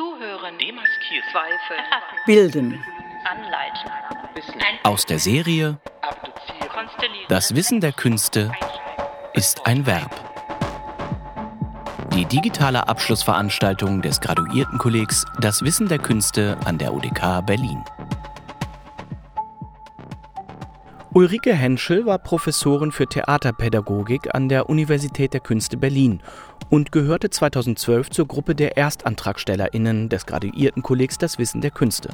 Zuhören, demaskieren, zweifeln, bilden, anleiten, Aus der Serie konstellieren, Das Wissen der Künste ist ein Verb. Die digitale Abschlussveranstaltung des Graduiertenkollegs Das Wissen der Künste an der UDK Berlin. Ulrike Henschel war Professorin für Theaterpädagogik an der Universität der Künste Berlin und gehörte 2012 zur Gruppe der ErstantragstellerInnen des Graduiertenkollegs Das Wissen der Künste.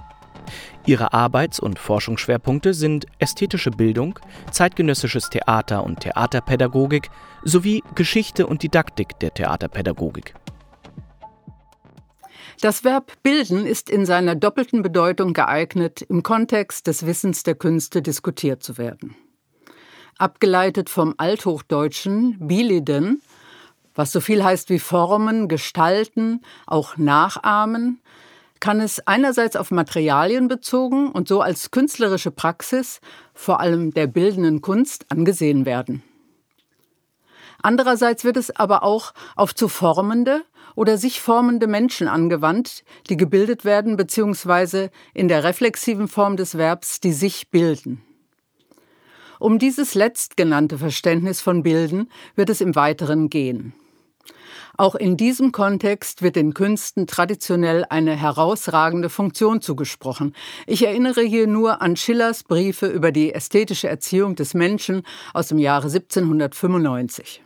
Ihre Arbeits- und Forschungsschwerpunkte sind ästhetische Bildung, zeitgenössisches Theater und Theaterpädagogik sowie Geschichte und Didaktik der Theaterpädagogik. Das Verb bilden ist in seiner doppelten Bedeutung geeignet, im Kontext des Wissens der Künste diskutiert zu werden. Abgeleitet vom Althochdeutschen biliden, was so viel heißt wie formen, gestalten, auch nachahmen, kann es einerseits auf Materialien bezogen und so als künstlerische Praxis, vor allem der bildenden Kunst, angesehen werden. Andererseits wird es aber auch auf zu formende oder sich formende Menschen angewandt, die gebildet werden bzw. in der reflexiven Form des Verbs, die sich bilden. Um dieses letztgenannte Verständnis von Bilden wird es im Weiteren gehen. Auch in diesem Kontext wird den Künsten traditionell eine herausragende Funktion zugesprochen. Ich erinnere hier nur an Schillers Briefe über die ästhetische Erziehung des Menschen aus dem Jahre 1795.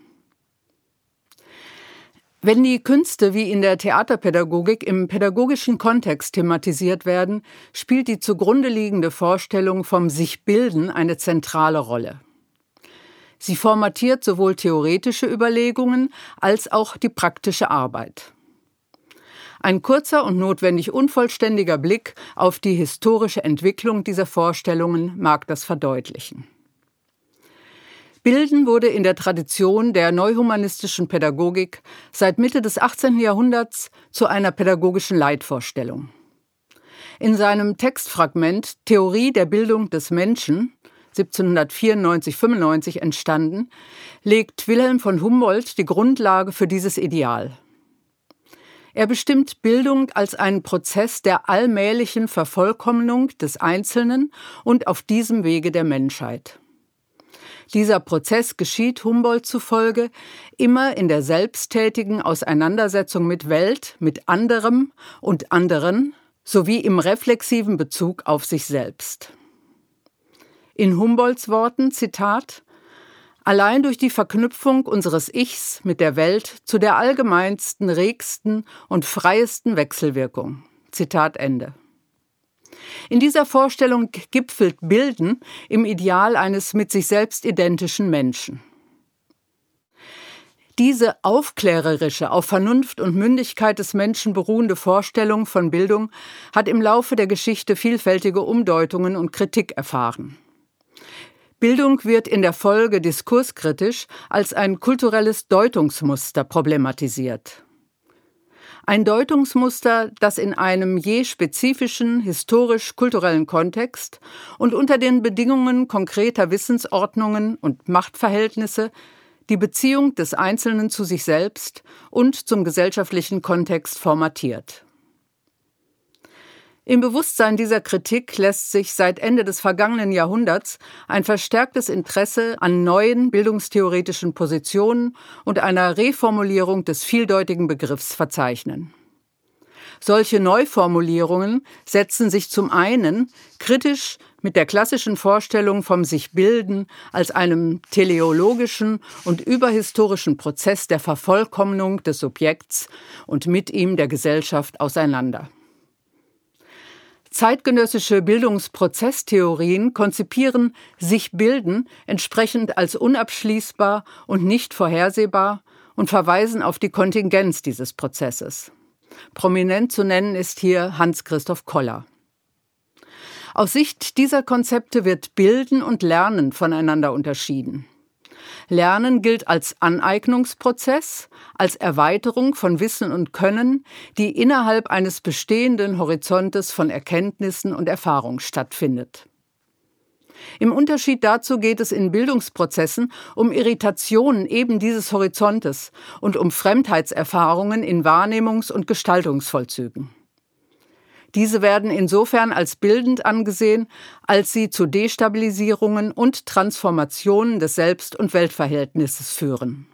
Wenn die Künste wie in der Theaterpädagogik im pädagogischen Kontext thematisiert werden, spielt die zugrunde liegende Vorstellung vom sich bilden eine zentrale Rolle. Sie formatiert sowohl theoretische Überlegungen als auch die praktische Arbeit. Ein kurzer und notwendig unvollständiger Blick auf die historische Entwicklung dieser Vorstellungen mag das verdeutlichen. Bilden wurde in der Tradition der neuhumanistischen Pädagogik seit Mitte des 18. Jahrhunderts zu einer pädagogischen Leitvorstellung. In seinem Textfragment Theorie der Bildung des Menschen 1794-95 entstanden, legt Wilhelm von Humboldt die Grundlage für dieses Ideal. Er bestimmt Bildung als einen Prozess der allmählichen Vervollkommnung des Einzelnen und auf diesem Wege der Menschheit. Dieser Prozess geschieht Humboldt zufolge immer in der selbsttätigen Auseinandersetzung mit Welt, mit anderem und anderen sowie im reflexiven Bezug auf sich selbst. In Humboldts Worten, Zitat, Allein durch die Verknüpfung unseres Ichs mit der Welt zu der allgemeinsten, regsten und freiesten Wechselwirkung. Zitat Ende. In dieser Vorstellung gipfelt Bilden im Ideal eines mit sich selbst identischen Menschen. Diese aufklärerische, auf Vernunft und Mündigkeit des Menschen beruhende Vorstellung von Bildung hat im Laufe der Geschichte vielfältige Umdeutungen und Kritik erfahren. Bildung wird in der Folge diskurskritisch als ein kulturelles Deutungsmuster problematisiert. Ein Deutungsmuster, das in einem je spezifischen historisch-kulturellen Kontext und unter den Bedingungen konkreter Wissensordnungen und Machtverhältnisse die Beziehung des Einzelnen zu sich selbst und zum gesellschaftlichen Kontext formatiert. Im Bewusstsein dieser Kritik lässt sich seit Ende des vergangenen Jahrhunderts ein verstärktes Interesse an neuen bildungstheoretischen Positionen und einer Reformulierung des vieldeutigen Begriffs verzeichnen. Solche Neuformulierungen setzen sich zum einen kritisch mit der klassischen Vorstellung vom sich bilden als einem teleologischen und überhistorischen Prozess der Vervollkommnung des Subjekts und mit ihm der Gesellschaft auseinander. Zeitgenössische Bildungsprozesstheorien konzipieren sich bilden entsprechend als unabschließbar und nicht vorhersehbar und verweisen auf die Kontingenz dieses Prozesses. Prominent zu nennen ist hier Hans-Christoph Koller. Aus Sicht dieser Konzepte wird Bilden und Lernen voneinander unterschieden. Lernen gilt als Aneignungsprozess, als Erweiterung von Wissen und Können, die innerhalb eines bestehenden Horizontes von Erkenntnissen und Erfahrung stattfindet. Im Unterschied dazu geht es in Bildungsprozessen um Irritationen eben dieses Horizontes und um Fremdheitserfahrungen in Wahrnehmungs- und Gestaltungsvollzügen. Diese werden insofern als bildend angesehen, als sie zu Destabilisierungen und Transformationen des Selbst- und Weltverhältnisses führen.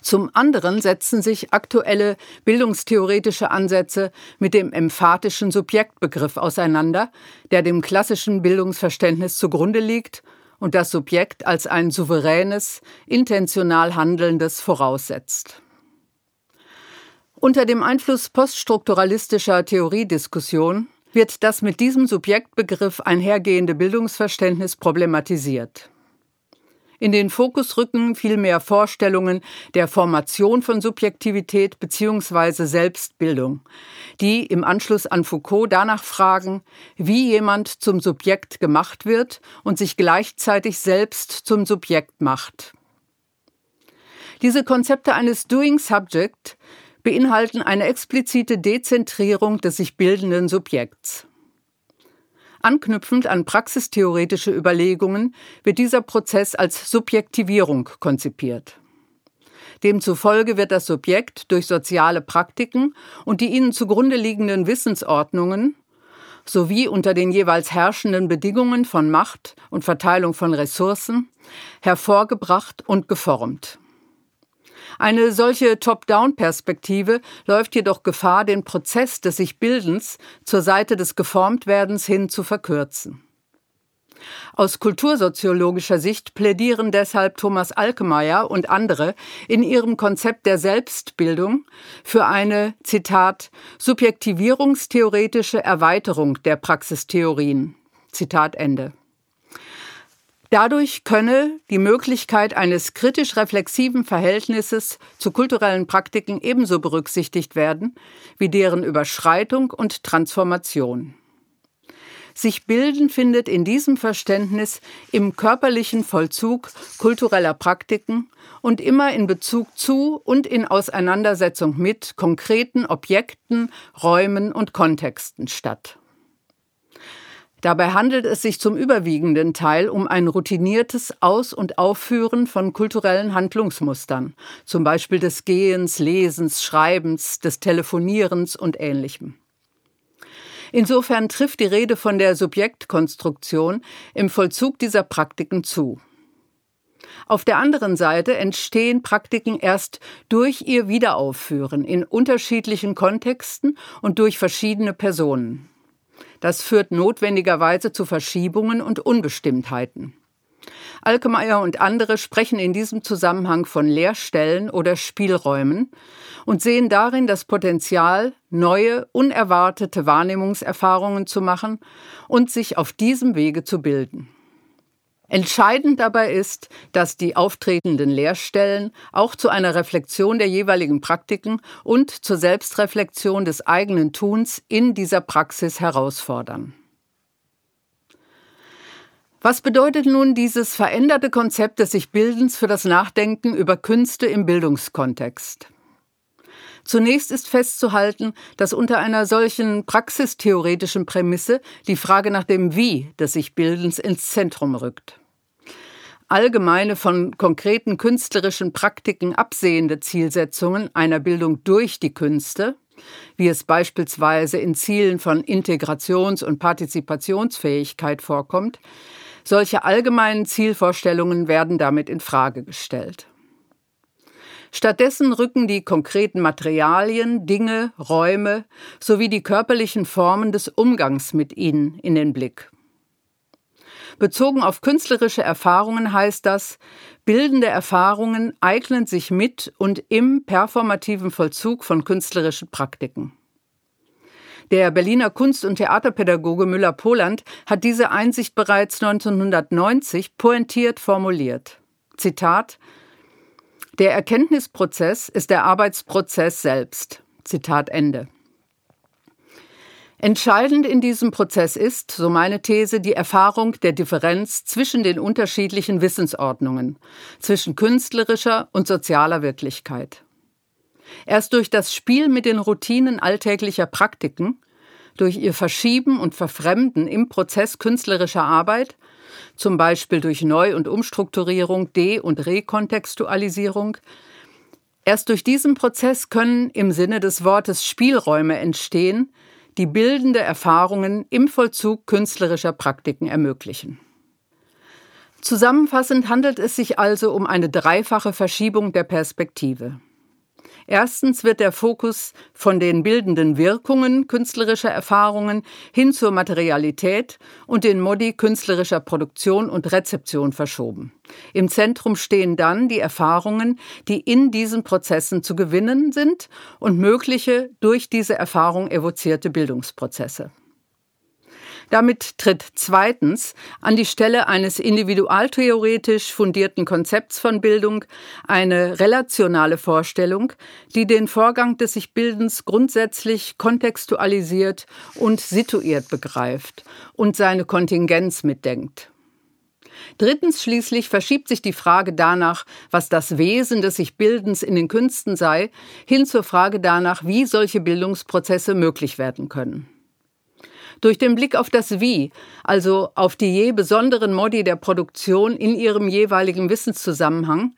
Zum anderen setzen sich aktuelle bildungstheoretische Ansätze mit dem emphatischen Subjektbegriff auseinander, der dem klassischen Bildungsverständnis zugrunde liegt und das Subjekt als ein souveränes, intentional Handelndes voraussetzt. Unter dem Einfluss poststrukturalistischer Theoriediskussion wird das mit diesem Subjektbegriff einhergehende Bildungsverständnis problematisiert. In den Fokus rücken vielmehr Vorstellungen der Formation von Subjektivität bzw. Selbstbildung, die im Anschluss an Foucault danach fragen, wie jemand zum Subjekt gemacht wird und sich gleichzeitig selbst zum Subjekt macht. Diese Konzepte eines Doing Subject beinhalten eine explizite Dezentrierung des sich bildenden Subjekts. Anknüpfend an praxistheoretische Überlegungen wird dieser Prozess als Subjektivierung konzipiert. Demzufolge wird das Subjekt durch soziale Praktiken und die ihnen zugrunde liegenden Wissensordnungen sowie unter den jeweils herrschenden Bedingungen von Macht und Verteilung von Ressourcen hervorgebracht und geformt. Eine solche Top-Down-Perspektive läuft jedoch Gefahr, den Prozess des sich Bildens zur Seite des Geformtwerdens hin zu verkürzen. Aus kultursoziologischer Sicht plädieren deshalb Thomas Alkemeyer und andere in ihrem Konzept der Selbstbildung für eine, Zitat, subjektivierungstheoretische Erweiterung der Praxistheorien. Zitat Ende. Dadurch könne die Möglichkeit eines kritisch-reflexiven Verhältnisses zu kulturellen Praktiken ebenso berücksichtigt werden wie deren Überschreitung und Transformation. Sich bilden findet in diesem Verständnis im körperlichen Vollzug kultureller Praktiken und immer in Bezug zu und in Auseinandersetzung mit konkreten Objekten, Räumen und Kontexten statt. Dabei handelt es sich zum überwiegenden Teil um ein routiniertes Aus- und Aufführen von kulturellen Handlungsmustern, zum Beispiel des Gehens, Lesens, Schreibens, des Telefonierens und ähnlichem. Insofern trifft die Rede von der Subjektkonstruktion im Vollzug dieser Praktiken zu. Auf der anderen Seite entstehen Praktiken erst durch ihr Wiederaufführen in unterschiedlichen Kontexten und durch verschiedene Personen. Das führt notwendigerweise zu Verschiebungen und Unbestimmtheiten. Alkemeyer und andere sprechen in diesem Zusammenhang von Leerstellen oder Spielräumen und sehen darin das Potenzial, neue, unerwartete Wahrnehmungserfahrungen zu machen und sich auf diesem Wege zu bilden. Entscheidend dabei ist, dass die auftretenden Lehrstellen auch zu einer Reflexion der jeweiligen Praktiken und zur Selbstreflexion des eigenen Tuns in dieser Praxis herausfordern. Was bedeutet nun dieses veränderte Konzept des sich Bildens für das Nachdenken über Künste im Bildungskontext? Zunächst ist festzuhalten, dass unter einer solchen praxistheoretischen Prämisse die Frage nach dem Wie des sich Bildens ins Zentrum rückt. Allgemeine von konkreten künstlerischen Praktiken absehende Zielsetzungen einer Bildung durch die Künste, wie es beispielsweise in Zielen von Integrations- und Partizipationsfähigkeit vorkommt, solche allgemeinen Zielvorstellungen werden damit in Frage gestellt. Stattdessen rücken die konkreten Materialien, Dinge, Räume sowie die körperlichen Formen des Umgangs mit ihnen in den Blick. Bezogen auf künstlerische Erfahrungen heißt das, bildende Erfahrungen eignen sich mit und im performativen Vollzug von künstlerischen Praktiken. Der Berliner Kunst- und Theaterpädagoge Müller-Poland hat diese Einsicht bereits 1990 pointiert formuliert. Zitat der Erkenntnisprozess ist der Arbeitsprozess selbst. Zitat Ende. Entscheidend in diesem Prozess ist, so meine These, die Erfahrung der Differenz zwischen den unterschiedlichen Wissensordnungen, zwischen künstlerischer und sozialer Wirklichkeit. Erst durch das Spiel mit den Routinen alltäglicher Praktiken, durch ihr Verschieben und Verfremden im Prozess künstlerischer Arbeit zum Beispiel durch Neu- und Umstrukturierung, De- und Rekontextualisierung, Erst durch diesen Prozess können im Sinne des Wortes Spielräume entstehen, die bildende Erfahrungen im Vollzug künstlerischer Praktiken ermöglichen. Zusammenfassend handelt es sich also um eine dreifache Verschiebung der Perspektive. Erstens wird der Fokus von den bildenden Wirkungen künstlerischer Erfahrungen hin zur Materialität und den Modi künstlerischer Produktion und Rezeption verschoben. Im Zentrum stehen dann die Erfahrungen, die in diesen Prozessen zu gewinnen sind und mögliche durch diese Erfahrung evozierte Bildungsprozesse. Damit tritt zweitens an die Stelle eines individualtheoretisch fundierten Konzepts von Bildung eine relationale Vorstellung, die den Vorgang des sich Bildens grundsätzlich kontextualisiert und situiert begreift und seine Kontingenz mitdenkt. Drittens schließlich verschiebt sich die Frage danach, was das Wesen des sich Bildens in den Künsten sei, hin zur Frage danach, wie solche Bildungsprozesse möglich werden können. Durch den Blick auf das Wie, also auf die je besonderen Modi der Produktion in ihrem jeweiligen Wissenszusammenhang,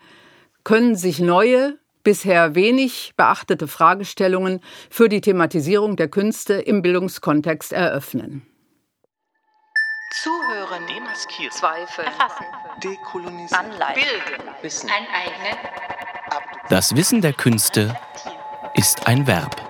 können sich neue, bisher wenig beachtete Fragestellungen für die Thematisierung der Künste im Bildungskontext eröffnen. Zuhören, demaskieren, Zweifel, erfassen, dekolonisieren, anleiten, bilden, wissen, aneignen, Das Wissen der Künste ist ein Verb.